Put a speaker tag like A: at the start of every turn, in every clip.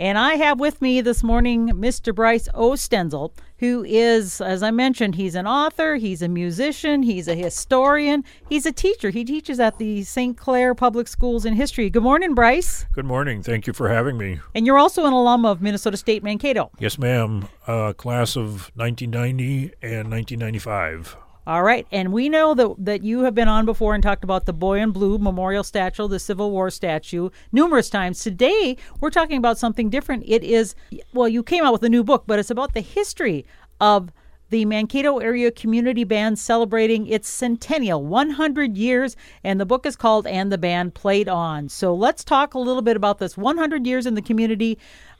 A: And I have with me this morning Mr. Bryce O. Stenzel, who is, as I mentioned, he's an author, he's a musician, he's a historian, he's a teacher. He teaches at the St. Clair Public Schools in history. Good morning, Bryce.
B: Good morning. Thank you for having me.
A: And you're also an alum of Minnesota State Mankato.
B: Yes, ma'am. Uh, class of 1990 and 1995.
A: All right, and we know that that you have been on before and talked about the Boy in Blue Memorial Statue, the Civil War statue, numerous times. Today, we're talking about something different. It is well, you came out with a new book, but it's about the history of the Mankato Area Community Band celebrating its centennial, 100 years, and the book is called And the Band Played On. So let's talk a little bit about this 100 years in the community.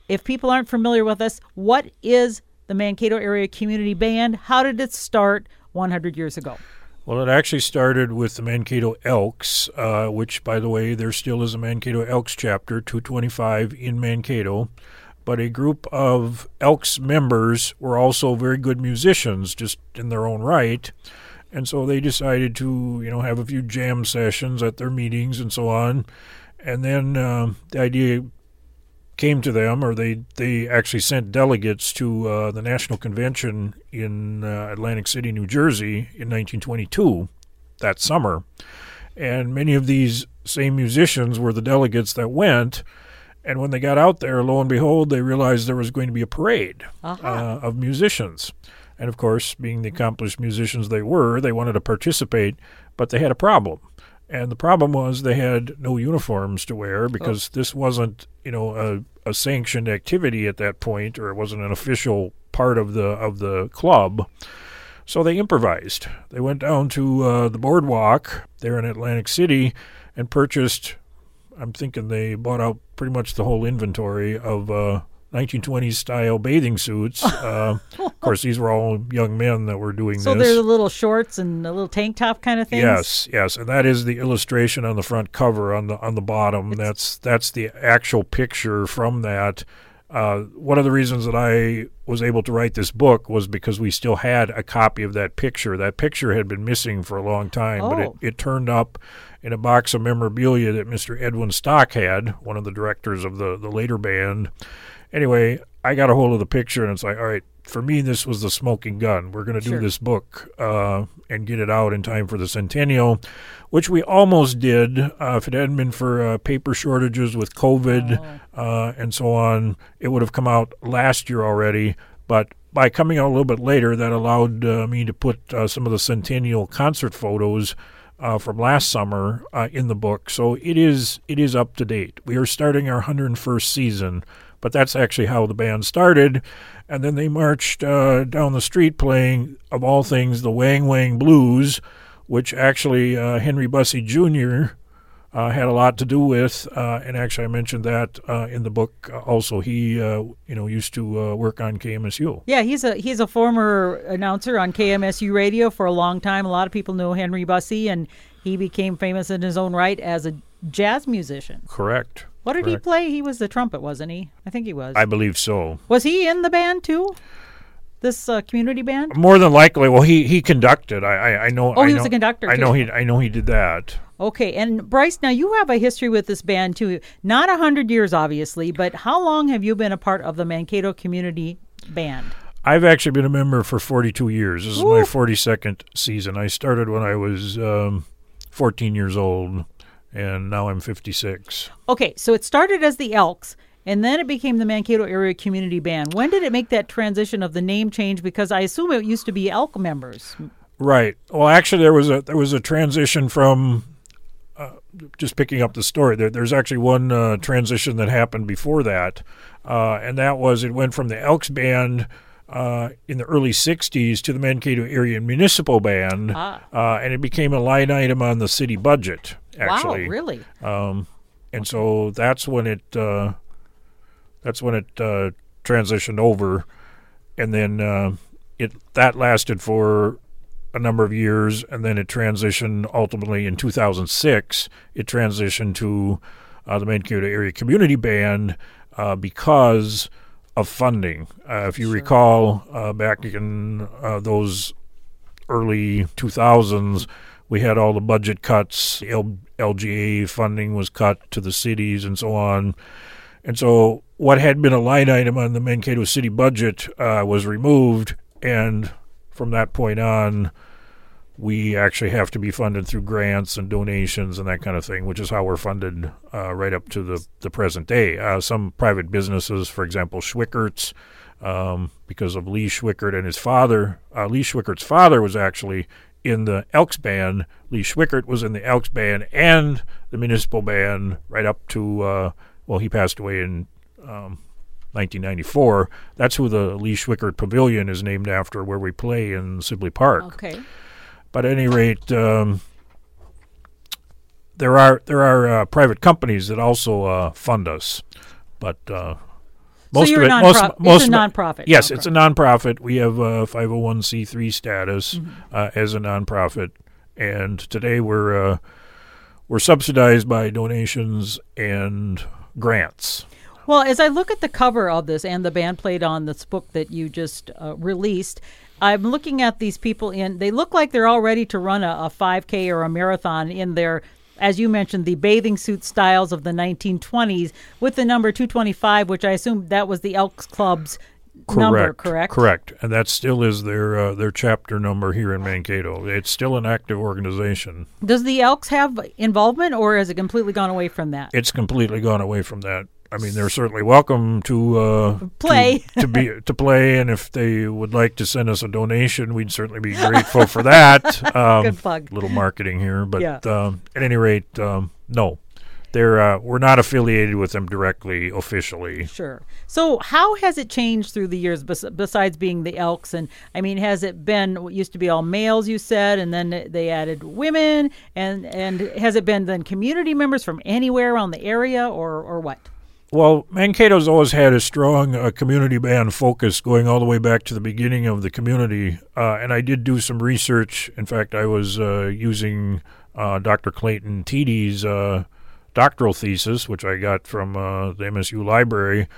A: If people aren't familiar with us, what is the Mankato Area Community Band? How did it start? 100 years ago?
B: Well, it actually started with the Mankato Elks, uh, which, by the way, there still is a Mankato Elks chapter, 225 in Mankato. But a group of Elks members were also very good musicians, just in their own right. And so they decided to, you know, have a few jam sessions at their meetings and so on. And then uh, the idea came to them, or they, they actually sent delegates to uh, the National Convention in uh, Atlantic City, New Jersey in 1922, that summer. And many of these same musicians were the delegates that went. And when they got out there, lo and behold, they realized there was going to be a parade uh-huh. uh, of musicians. And of course, being the accomplished musicians they were, they wanted to participate, but they had a problem. And the problem was they had no uniforms to wear because oh. this wasn't, you know, a, a sanctioned activity at that point, or it wasn't an official part of the of the club. So they improvised. They went down to uh, the boardwalk there in Atlantic City and purchased. I'm thinking they bought out pretty much the whole inventory of uh, 1920s style bathing suits. Uh, of course, these were all young men that were doing
A: so
B: this.
A: So they're the little shorts and a little tank top kind of thing.
B: Yes, yes, and that is the illustration on the front cover. On the on the bottom, it's, that's that's the actual picture from that. Uh, one of the reasons that I was able to write this book was because we still had a copy of that picture. That picture had been missing for a long time, oh. but it, oh. it turned up in a box of memorabilia that Mr. Edwin Stock had, one of the directors of the, the later band. Anyway, I got a hold of the picture and it's like, all right, for me, this was the smoking gun. We're going to do sure. this book uh, and get it out in time for the centennial, which we almost did. Uh, if it hadn't been for uh, paper shortages with COVID oh. Uh, and so on, it would have come out last year already. But by coming out a little bit later, that allowed uh, me to put uh, some of the centennial concert photos. Uh, from last summer uh, in the book, so it is it is up to date. We are starting our 101st season but that's actually how the band started. And then they marched uh, down the street playing, of all things, the Wang Wang Blues, which actually uh, Henry Bussey Jr. Uh, had a lot to do with, uh, and actually I mentioned that uh, in the book. Also, he uh, you know used to work on KMSU.
A: Yeah, he's a he's a former announcer on KMSU radio for a long time. A lot of people know Henry Bussey, and he became famous in his own right as a jazz musician.
B: Correct.
A: What did Correct. he play? He was the trumpet, wasn't he? I think he was.
B: I believe so.
A: Was he in the band too? This uh, community band?
B: More than likely. Well, he he conducted. I I, I know.
A: Oh,
B: I
A: he
B: know,
A: was a conductor.
B: I know he I know he did that.
A: Okay, and Bryce, now you have a history with this band too. Not a hundred years, obviously, but how long have you been a part of the Mankato Community Band?
B: I've actually been a member for 42 years. This is my 42nd season. I started when I was um, 14 years old and now I'm 56.
A: Okay, so it started as the Elks, and then it became the Mankato Area Community Band. When did it make that transition of the name change? Because I assume it used to be Elk members.
B: Right. Well, actually, there was a there was a transition from. Uh, just picking up the story, there, there's actually one uh, transition that happened before that, uh, and that was it went from the Elks band uh, in the early 60s to the Mankato Area Municipal Band, ah. uh, and it became a line item on the city budget actually.
A: Wow, really?
B: Um, and so that's when it uh, that's when it uh, transitioned over, and then uh, it that lasted for a number of years, and then it transitioned ultimately in 2006. It transitioned to uh, the Mankato Area Community Band uh, because of funding. Uh, if you sure. recall, uh, back in uh, those early 2000s, we had all the budget cuts. L- LGA funding was cut to the cities and so on. And so what had been a line item on the Mankato city budget uh, was removed, and from that point on, we actually have to be funded through grants and donations and that kind of thing, which is how we're funded uh, right up to the, the present day. Uh, some private businesses, for example, Schwickert's, um, because of Lee Schwickert and his father. Uh, Lee Schwickert's father was actually in the Elks band. Lee Schwickert was in the Elks band and the municipal band right up to, uh, well, he passed away in um, 1994. That's who the Lee Schwickert Pavilion is named after, where we play in Sibley Park.
A: Okay.
B: But at any rate, um, there are there are uh, private companies that also uh, fund us, but uh, most
A: so
B: of it, most,
A: nonprofit.
B: most
A: it's a
B: of it-
A: nonprofit.
B: Yes, it's a nonprofit. We have a 501c3 status
A: Mm-hmm.
B: uh, as a nonprofit, and today we're uh, we're subsidized by donations and grants.
A: Well, as I look at the cover of this and the band played on this book that you just uh, released, I'm looking at these people in. They look like they're all ready to run a, a 5K or a marathon in their, as you mentioned, the bathing suit styles of the 1920s with the number 225, which I assume that was the Elks Club's number, correct?
B: Correct, and that still is their uh, their chapter number here in Mankato. It's still an active organization.
A: Does the Elks have involvement, or has it completely gone away from that?
B: It's completely gone away from that. I mean, they're certainly welcome to uh,
A: Play.
B: to, to be to play, and if they would like to send us a donation, we'd certainly be grateful for that. Um,
A: Good plug.
B: Little marketing here, but
A: Yeah.
B: um, at any rate, um, no, they're uh, we're not affiliated with them directly officially.
A: Sure. So, how has it changed through the years bes- besides being the Elks? And I mean, has it been what used to be all males, you said, and then they added women? And and has it been then community members from anywhere around the area, or or what?
B: Well, Mankato's always had a strong uh, community band focus going all the way back to the beginning of the community. Uh, and I did do some research. In fact, I was uh, using uh, Dr. Clayton Tiede's uh, doctoral thesis, which I got from uh, the MSU library.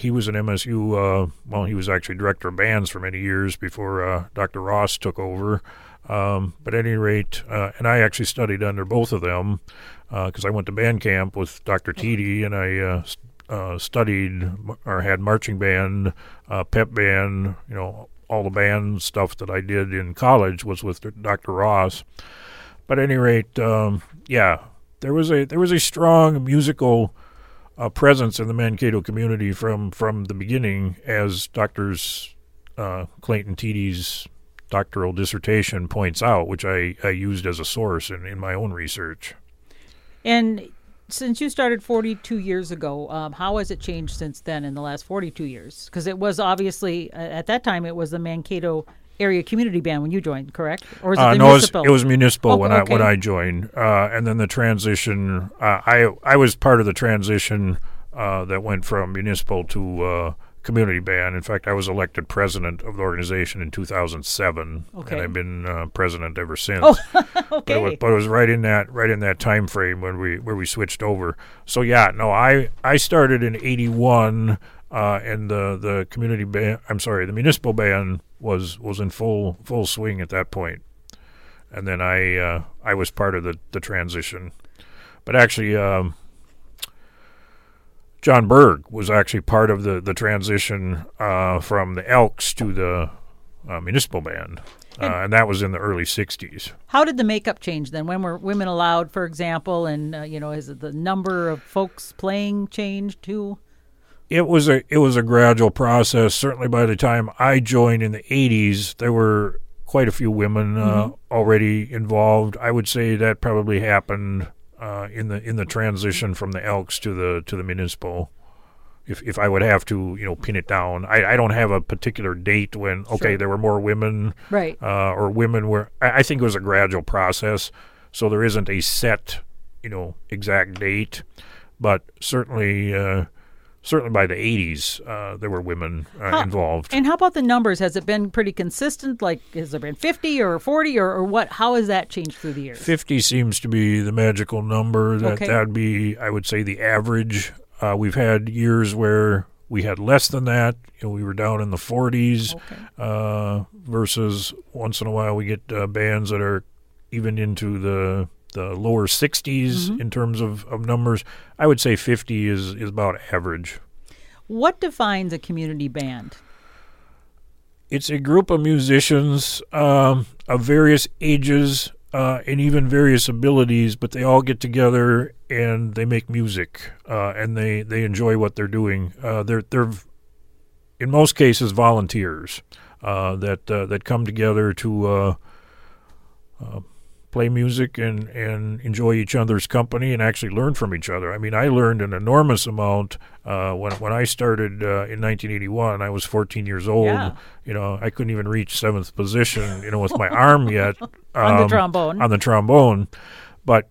B: He was an MSU, well, he was actually director of bands for many years before Dr. Ross took over. Um, but at any rate, and I actually studied under both of them because I went to band camp with Dr. Teedy and I uh, studied or had marching band, uh, pep band, you know, all the band stuff that I did in college was with Dr. Ross. But at any rate, um, yeah, there was a there was a strong musical uh, presence in the Mankato community from from the beginning, as Doctors uh, Clayton Tiede's doctoral dissertation points out, which I, I used as a source in, in my own research.
A: And since you started 42 years ago, um, how has it changed since then in the last 42 years? Because it was obviously uh, at that time it was the Mankato area community band when you joined, correct? Or is it
B: Uh, no, it was,
A: municipal?
B: it was municipal
A: Oh,
B: when I when I joined, uh, and then the transition. Uh, I I was part of the transition uh, that went from municipal to uh, community band. In fact, I was elected president of the organization in 2007,
A: Okay.
B: and I've been uh, president ever since.
A: Oh,
B: But it, was, but it was right in that right in that time frame when we where we switched over. So yeah, no, I I started in '81, uh, and the the community band. I'm sorry, the municipal band was was in full full swing at that point, and then I uh, I was part of the the transition. But actually, um, John Berg was actually part of the the transition uh, from the Elks to the uh, municipal band. Uh, and that was in the early 60s.
A: How did the makeup change then? When were women allowed, for example, and uh, you know, is it the number of folks playing changed too?
B: it was a it was a gradual process. Certainly, by the time I joined in the '80s, there were quite a few women uh, already involved. I would say that probably happened uh, in the in the transition from the Elks to the to the municipal. If if I would have to you know pin it down, I, I don't have a particular date when okay
A: Sure.
B: there were more women
A: Right.
B: uh, or women were. I, I think it was a gradual process, so there isn't a set, you know, exact date, but certainly, uh, certainly by the '80s, uh, there were women uh,
A: Huh.
B: involved.
A: And how about the numbers? Has it been pretty consistent? Like, has there been 50 or 40 or, or what? How has that changed through the years?
B: Fifty seems to be the magical number. That
A: Okay.
B: that'd be, I would say, the average. Uh, we've had years where we had less than that. You know, we were down in the 40s.
A: Okay.
B: uh, versus once in a while we get uh, bands that are even into the the lower 60s
A: Mm-hmm.
B: in terms of, of numbers. I would say 50 is, is about average.
A: What defines a community band?
B: It's a group of musicians um, of various ages uh, and even various abilities, but they all get together and they make music uh, and they, they enjoy what they're doing. Uh, they're they're in most cases volunteers uh, that uh, that come together to uh, play music and, and enjoy each other's company and actually learn from each other. I mean, I learned an enormous amount uh, when when I started uh, in 1981. I was 14 years old.
A: Yeah.
B: You know, I couldn't even reach seventh position. You know, with my arm yet
A: On the
B: um,
A: trombone.
B: On the trombone, but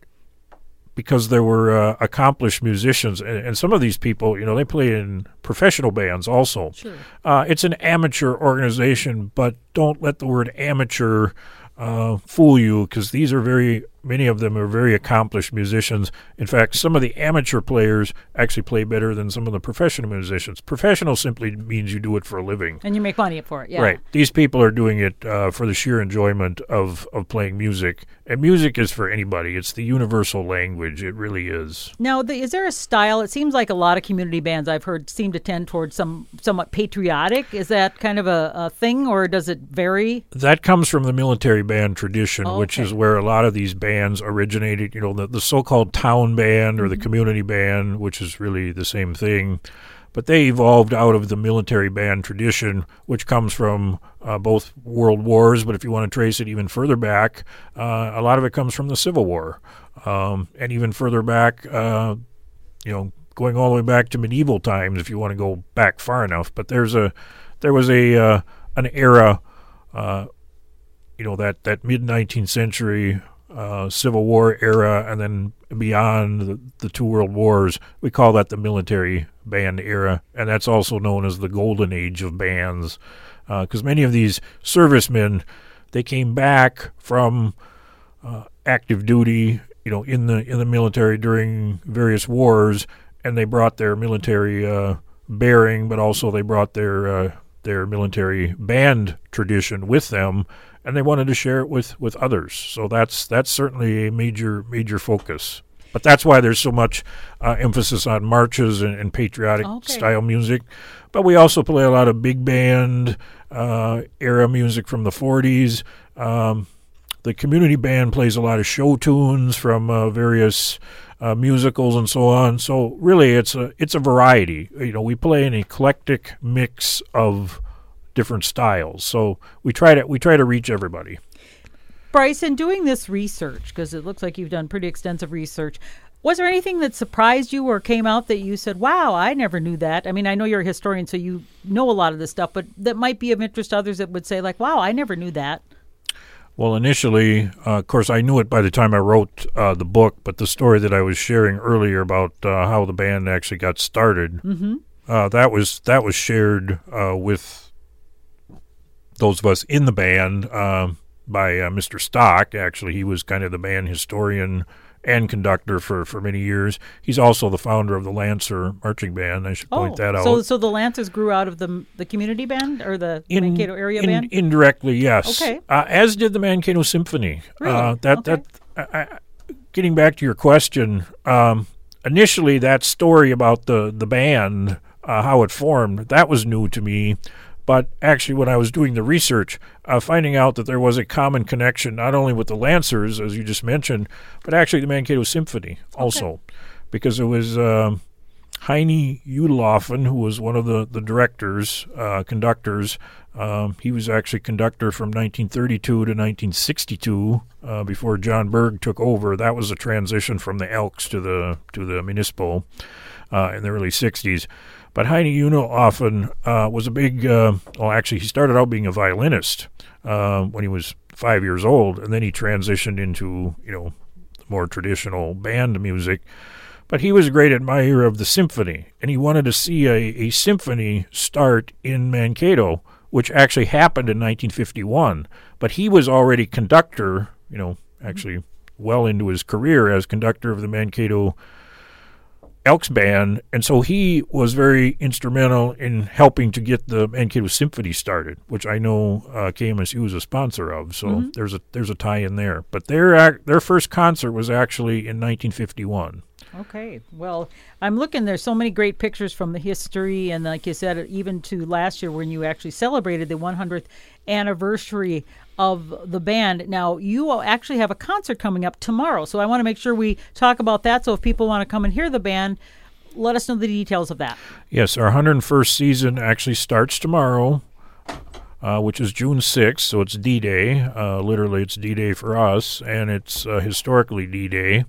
B: because there were uh, accomplished musicians, and, and some of these people, you know, they play in professional bands also.
A: Sure.
B: Uh, it's an amateur organization, but don't let the word amateur uh, fool you because these are very many of them are very accomplished musicians. In fact, some of the amateur players actually play better than some of the professional musicians. Professional simply means you do it for a living.
A: And you make money for it, yeah.
B: Right. These people are doing it uh, for the sheer enjoyment of, of playing music. And music is for anybody. It's the universal language. It really is.
A: Now, the, is there a style? It seems like a lot of community bands I've heard seem to tend towards some somewhat patriotic. Is that kind of a, a thing, or does it vary?
B: That comes from the military band tradition, which
A: Okay.
B: is where a lot of these bands originated. You know, the, the so called town band or the community band, which is really the same thing. But they evolved out of the military band tradition, which comes from uh, both world wars. But if you want to trace it even further back, uh, a lot of it comes from the Civil War. Um, and even further back, uh, you know, going all the way back to medieval times, if you want to go back far enough. But there's a, there was a, uh, an era, uh, you know, that, that mid 19th century uh, Civil War era, and then beyond the, the two world wars, we call that the military band era, and that's also known as the golden age of bands, because many of these servicemen, they came back from uh, active duty, you know, in the in the military during various wars, and they brought their military uh, bearing, but also they brought their uh, their military band tradition with them, and they wanted to share it with with others. So that's that's certainly a major major focus. But that's why there's so much uh, emphasis on marches and, and patriotic
A: Okay.
B: style music. But we also play a lot of big band uh, era music from the 40s. Um, the community band plays a lot of show tunes from uh, various uh, musicals and so on. So really, it's a it's a variety. You know, we play an eclectic mix of different styles. So we try to we try to reach everybody.
A: Bryce, in doing this research, because it looks like you've done pretty extensive research, was there anything that surprised you or came out that you said, wow, I never knew that? I mean, I know you're a historian, so you know a lot of this stuff, but that might be of interest to others that would say, like, wow, I never knew that.
B: Well, initially, uh, of course, I knew it by the time I wrote uh, the book, but the story that I was sharing earlier about uh, how the band actually got started, uh, that was that was shared uh, with those of us in the band um by uh, Mr. Stock. Actually, he was kind of the band historian and conductor for, for many years. He's also the founder of the Lancer Marching Band. I should point that out.
A: Oh, so so the Lancers grew out of the the community band or the Mankato area
B: in-
A: band?
B: Indirectly, yes.
A: Okay.
B: Uh, as did the Mankato Symphony.
A: Really?
B: Uh, that
A: Okay.
B: that. I, I, getting back to your question, um, initially that story about the the band, uh, how it formed, that was new to me. But actually, when I was doing the research, uh, finding out that there was a common connection not only with the Lancers, as you just mentioned, but actually the Mankato Symphony also, because it was. Um, Heine Udeloffen, who was one of the, the directors, uh, conductors, um, he was actually conductor from 1932 to 1962 uh, before John Berg took over. That was a transition from the Elks to the to the municipal uh, in the early 60s. But Heine Udeloffen uh, was a big, uh, well, actually, he started out being a violinist uh, when he was five years old, and then he transitioned into, you know, more traditional band music. But he was a great admirer of the symphony, and he wanted to see a, a symphony start in Mankato, which actually happened in 1951. But he was already conductor, you know, actually well into his career as conductor of the Mankato Elks Band, and so he was very instrumental in helping to get the Mankato Symphony started, which I know uh, KMSU was a sponsor of. So there's a there's a tie in there. But their ac- their first concert was actually in 1951.
A: Okay. Well, I'm looking. There's so many great pictures from the history, and like you said, even to last year when you actually celebrated the 100th anniversary of the band. Now, you actually have a concert coming up tomorrow, so I want to make sure we talk about that. So if people want to come and hear the band, let us know the details of that.
B: Yes, our 101st season actually starts tomorrow. Uh, which is June 6th, so it's D Day. Uh, literally, it's D Day for us, and it's uh, historically D Day.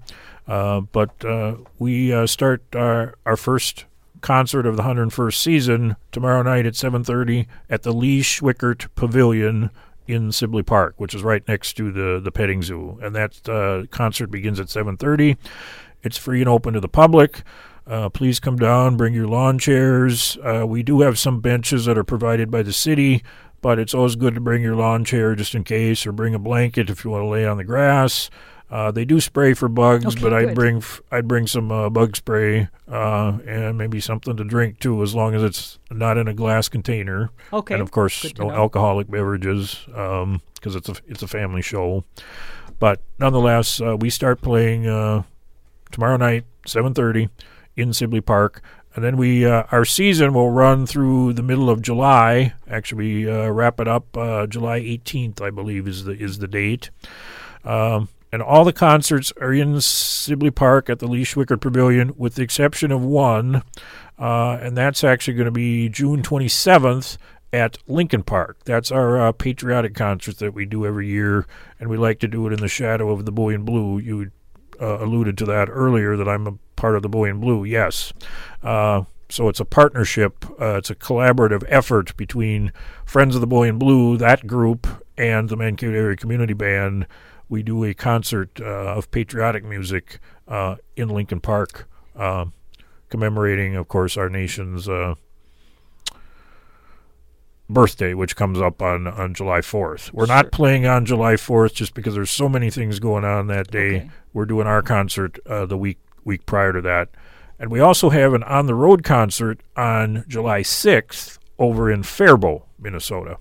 B: Uh, but uh, we uh, start our, our first concert of the 101st season tomorrow night at 7:30 at the Lee Schwickert Pavilion in Sibley Park, which is right next to the the petting zoo, and that uh, concert begins at 7:30. It's free and open to the public. Uh, please come down, bring your lawn chairs. Uh, we do have some benches that are provided by the city, but it's always good to bring your lawn chair just in case, or bring a blanket if you want to lay on the grass. Uh, they do spray for bugs,
A: Okay,
B: but I'd
A: good.
B: bring I'd bring some uh, bug spray uh, and maybe something to drink too, as long as it's not in a glass container.
A: Okay.
B: And of course, no
A: know.
B: alcoholic beverages because it's a it's a family show. But nonetheless, uh, we start playing uh, tomorrow night, seven thirty, in Sibley Park, and then we uh, our season will run through the middle of July. Actually, we uh, wrap it up uh, July eighteenth, I believe, is the is the date. Um, and all the concerts are in Sibley Park at the Lee Schwickert Pavilion, with the exception of one, uh, and that's actually going to be June 27th at Lincoln Park. That's our uh, patriotic concert that we do every year, and we like to do it in the shadow of the Boy in Blue. You uh, alluded to that earlier that I'm a part of the Boy in Blue. Yes. Uh, so it's a partnership, uh, it's a collaborative effort between Friends of the Boy in Blue, that group, and the Mankato Area Community Band. We do a concert uh, of patriotic music uh, in Lincoln Park, uh, commemorating, of course, our nation's uh, birthday, which comes up on, on July 4th. We're
A: Sure.
B: not playing on July 4th just because there's so many things going on that day.
A: Okay.
B: We're doing our concert uh, the week week prior to that. And we also have an on the road concert on July 6th over in Faribault, Minnesota.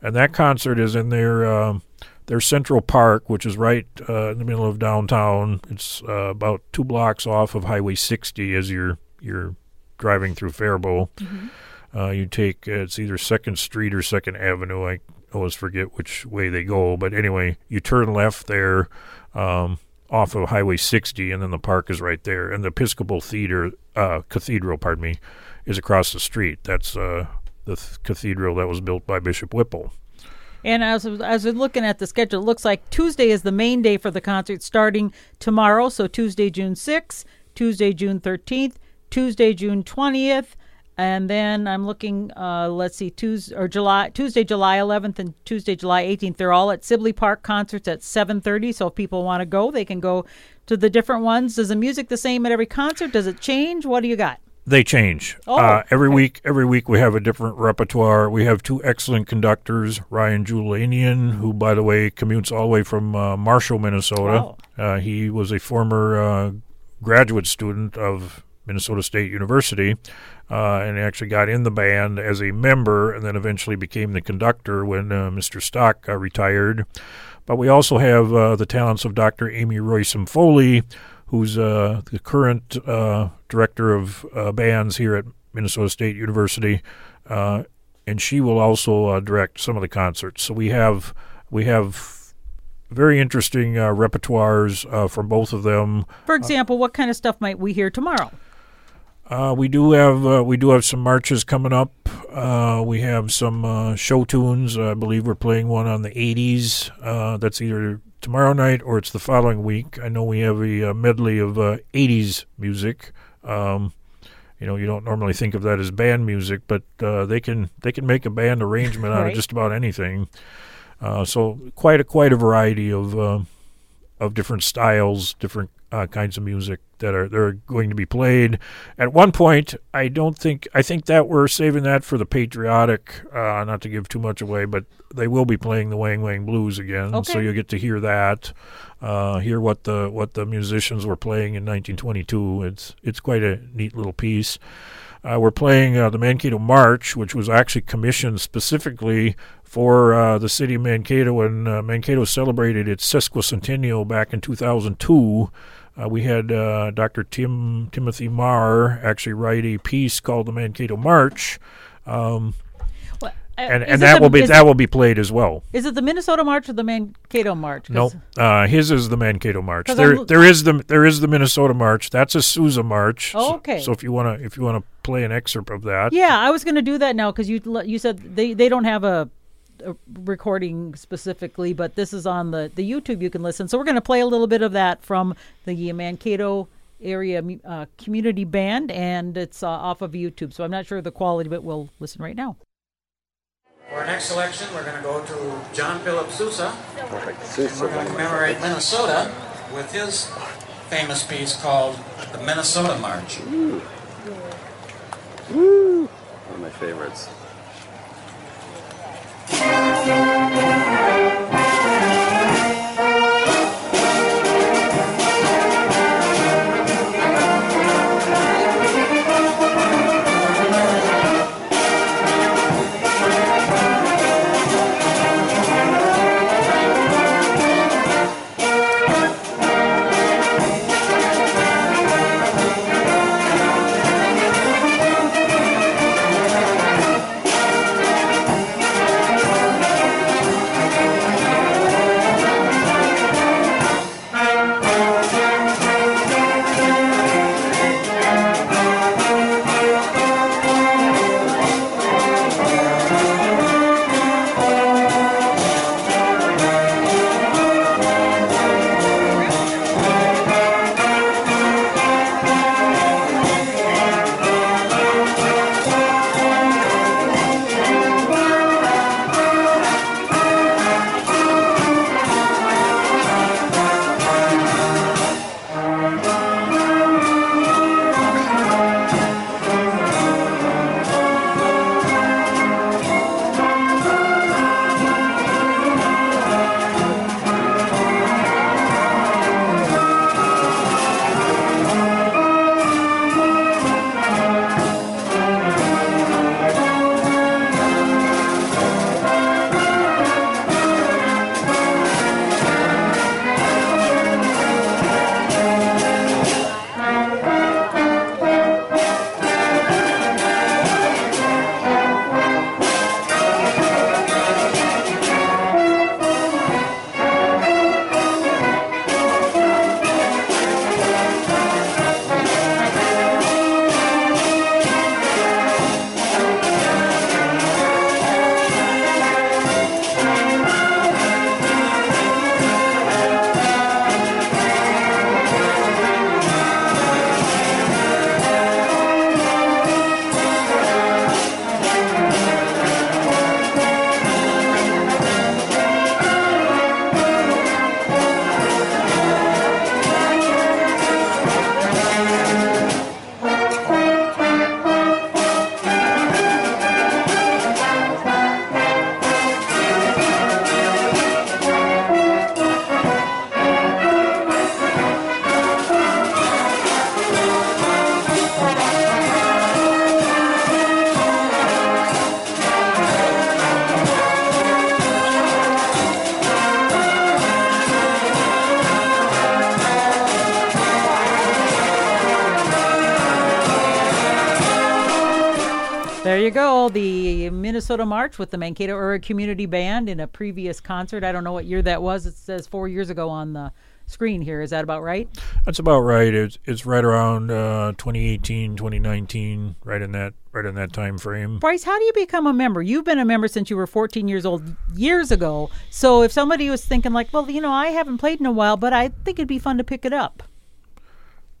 B: And that concert is in their um, their Central Park, which is right uh, in the middle of downtown. It's uh, about two blocks off of Highway 60 as you're you're driving through Faribault. Uh, you take uh, it's either Second Street or Second Avenue. I always forget which way they go, but anyway, you turn left there um, off of Highway 60, and then the park is right there. And the Episcopal Theater, uh, Cathedral, pardon me, is across the street. That's uh, the th- cathedral that was built by Bishop Whipple.
A: And as as we're looking at the schedule, it looks like Tuesday is the main day for the concert, starting tomorrow. So Tuesday, June sixth, Tuesday, June thirteenth, Tuesday, June twentieth, and then I'm looking. Uh, let's see, Tuesday or July Tuesday, July eleventh, and Tuesday, July eighteenth. They're all at Sibley Park concerts at seven thirty. So if people want to go, they can go to the different ones. Is the music the same at every concert? Does it change? What do you got?
B: They change.
A: Oh,
B: uh, every
A: okay.
B: week, every week we have a different repertoire. We have two excellent conductors, Ryan Julanian, who, by the way, commutes all the way from uh, Marshall, Minnesota. Uh, he was a former uh, graduate student of Minnesota State University, uh, and actually got in the band as a member, and then eventually became the conductor when uh, Mr. Stock uh, retired. But we also have uh, the talents of Dr. Amy Roisum Foley, who's uh, the current uh, director of uh, bands here at Minnesota State University, uh, and she will also uh, direct some of the concerts. So we have we have very interesting uh, repertoires uh, from both of them.
A: For example, what kind of stuff might we hear tomorrow?
B: Uh, we do have uh, we do have some marches coming up. Uh, we have some uh, show tunes. I believe we're playing one on the 80s. Uh, that's either tomorrow night or it's the following week. I know we have a, uh medley of uh, 80s music. Um, you know, you don't normally think of that as band music, but uh, they can they can make a band arrangement out of just about anything. Uh, so quite a quite a variety of uh, of different styles, different uh, kinds of music that are that are going to be played. At one point, I don't think I think that we're saving that for the patriotic. Uh, not to give too much away, but they will be playing the Wang Wang Blues again, so you'll get to hear that, uh, hear what the what the musicians were playing in 1922. It's it's quite a neat little piece. Uh, we're playing uh, the Mankato March, which was actually commissioned specifically for uh, the city of Mankato when uh, Mankato celebrated its sesquicentennial back in 2002. Uh, we had uh, Dr. Tim Timothy Marr actually write a piece called the Mankato March. Um,
A: Well, uh,
B: and and that
A: the-
B: will be that will be played as well.
A: is it the Minnesota March or the Mankato March? 'Cause-
B: Nope. Uh, his is the Mankato March. There,
A: I'm-
B: there is the there is the Minnesota March. That's a Sousa March.
A: Oh,
B: So-
A: okay.
B: So, if you wanna if you wanna play an excerpt of that,
A: Yeah, I was going to do that now because you you said they, they don't have a recording specifically, but this is on the, the YouTube. You can listen. So we're going to play a little bit of that from the Mankato area uh, community band, and it's uh, off of YouTube. So I'm not sure of the quality, but we'll listen right now.
C: For our next selection, we're going to go to John Philip Sousa.
D: Perfect.
C: And we're going to commemorate Minnesota with his famous piece called the Minnesota March.
D: Woo! One of my favorites.
A: There you Minnesota March with the Mankato Area Community Band in a previous concert. I don't know what year that was. It says four years ago on the screen here. Is that about right?
B: That's about right. It's it's right around uh, 2018, 2019, right in that right in that time frame.
A: Bryce, how do you become a member? You've been a member since you were 14 years old years ago. So if somebody was thinking like, well, you know, I haven't played in a while, but I think it'd be fun to pick it up.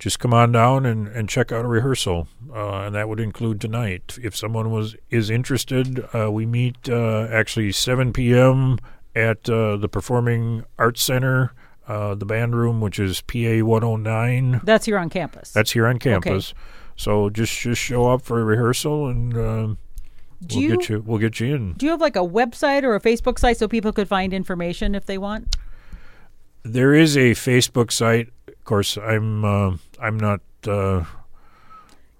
B: Just come on down and, and check out a rehearsal, uh, and that would include tonight. If someone was is interested, uh, we meet uh, actually 7 p.m. at uh, the Performing Arts Center, uh, the band room, which is PA 109.
A: That's here on campus.
B: That's here on campus. Okay. So just just show up for a rehearsal, and uh,
A: do
B: we'll
A: you
B: get you we'll get you in.
A: do you have like a website or a Facebook site so people could find information if they want?
B: There is a Facebook site. Of course, I'm I'm not uh,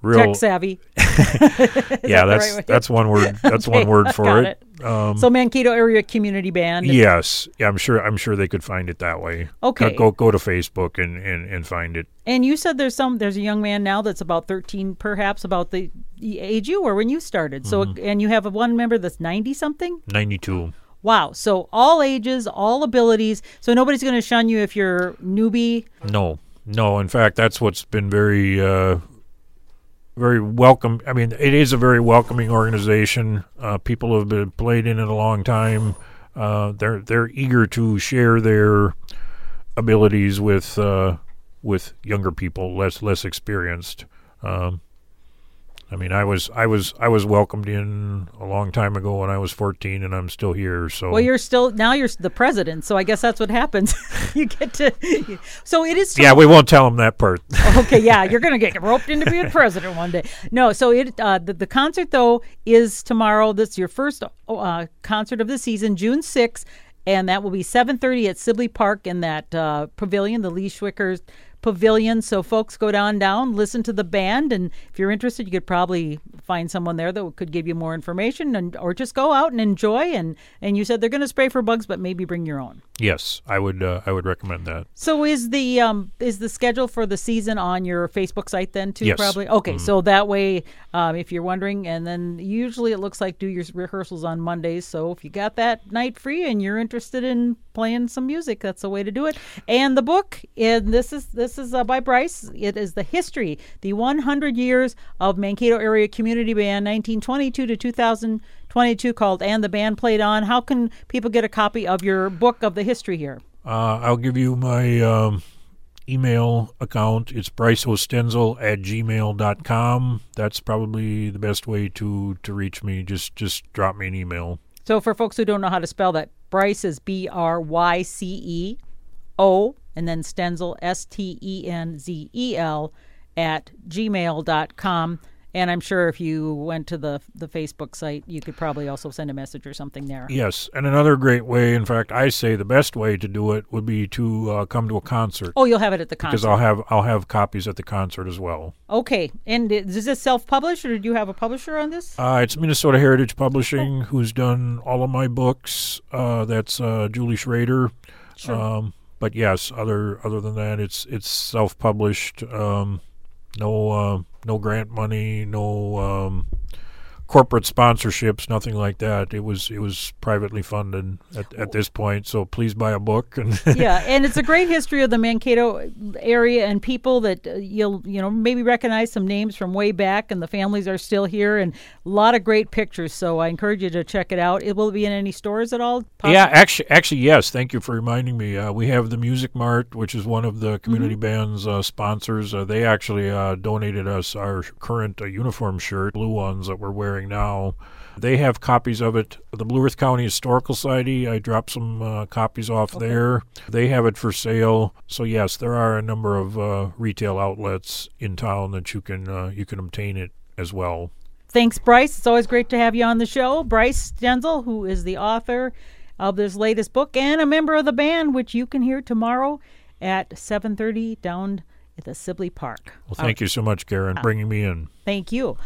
B: real
A: tech savvy.
B: yeah,
A: the
B: that's
A: right
B: that's one word. That's
A: Okay,
B: one word for
A: got
B: it. Um,
A: so Mankato Area Community Band.
B: yes, yeah, I'm sure. I'm sure they could find it that way.
A: Okay.
B: Go go to Facebook and, and, and find it.
A: And you said there's some there's a young man now that's about 13 perhaps about the, age you were when you started. So
B: Mm-hmm.
A: and you have a one member that's 90 something?
B: Ninety two.
A: Wow. So all ages, all abilities. So nobody's going to shun you if you're newbie.
B: No, no. In fact, that's what's been very, uh, very welcome. I mean, it is a very welcoming organization. Uh, people have been played in it a long time. Uh, they're they're eager to share their abilities with uh, with younger people, less less experienced. Um, I mean, I was I was I was welcomed in a long time ago when I was 14, and I'm still here. So
A: Well, you're still now you're the president, so I guess that's what happens. you get to So it is
B: yeah, we won't tell them that part.
A: okay, yeah, you're gonna get roped into being president one day. No, so it uh, the, the concert though is tomorrow. That's your first uh, concert of the season, June sixth, and that will be 7:30 at Sibley Park in that uh, pavilion, the Lee Schwickers Pavilion. So folks, go down, down, listen to the band, and if you're interested, you could probably find someone there that could give you more information, and or just go out and enjoy. And and you said they're going to spray for bugs, but maybe bring your own.
B: yes, I would uh, I would recommend that.
A: So is the um is the schedule for the season on your Facebook site then too?
B: Yes.
A: Probably. Okay, so that way, um, if you're wondering, and then usually it looks like do your rehearsals on Mondays. So if you got that night free and you're interested in playing some music, that's the way to do it. And the book, and this is this is uh, by Bryce. It is the history, the 100 years of Mankato Area Community Band, 1922 to 2022, called "And the Band Played On." How can people get a copy of your book of the history here?
B: Uh, I'll give you my um, email account. It's bryceostenzel at gmail.com. That's probably the best way to, to reach me. Just just drop me an email.
A: So for folks who don't know how to spell that, Bryce is B R Y C E O and then Stenzel S T E N Z E L at gmail.com. And I'm sure if you went to the the Facebook site, you could probably also send a message or something there.
B: Yes, and another great way, in fact, I say the best way to do it would be to uh, come to a concert.
A: Oh, you'll have it at the
B: Because. I'll have I'll have copies at the concert as well.
A: Okay. And is this self-published, or did you have a publisher on this?
B: Uh, it's Minnesota Heritage Publishing who's done all of my books. Uh, that's uh, Julie Schrader.
A: Sure.
B: Um, but yes, other other than that, it's it's self published. Um, no uh, no grant money, no um, corporate sponsorships, nothing like that. It was it was privately funded at, at this point. So please buy a book and
A: yeah, and it's a great history of the Mankato area and people that uh, you'll you know maybe recognize some names from way back, and the families are still here, and a lot of great pictures. So I encourage you to check it out. It will be in any stores at all. Possi-
B: Yeah, actually, actually, yes. Thank you for reminding me. Uh, we have the Music Mart, which is one of the community band's uh, sponsors. Uh, they actually uh, donated us our current uh, uniform shirt, blue ones that we're wearing now. They have copies of it. The Blue Earth County Historical Society. I dropped some uh, copies off there. They have it for sale. So yes, there are a number of uh, retail outlets in town that you can uh, you can obtain it as well.
A: Thanks, Bryce. It's always great to have you on the show. Bryce Stenzel, who is the author of this latest book and a member of the band, which you can hear tomorrow at 7:30 down at the Sibley Park.
B: Well, thank you so much, Karen, bringing me in.
A: Thank you.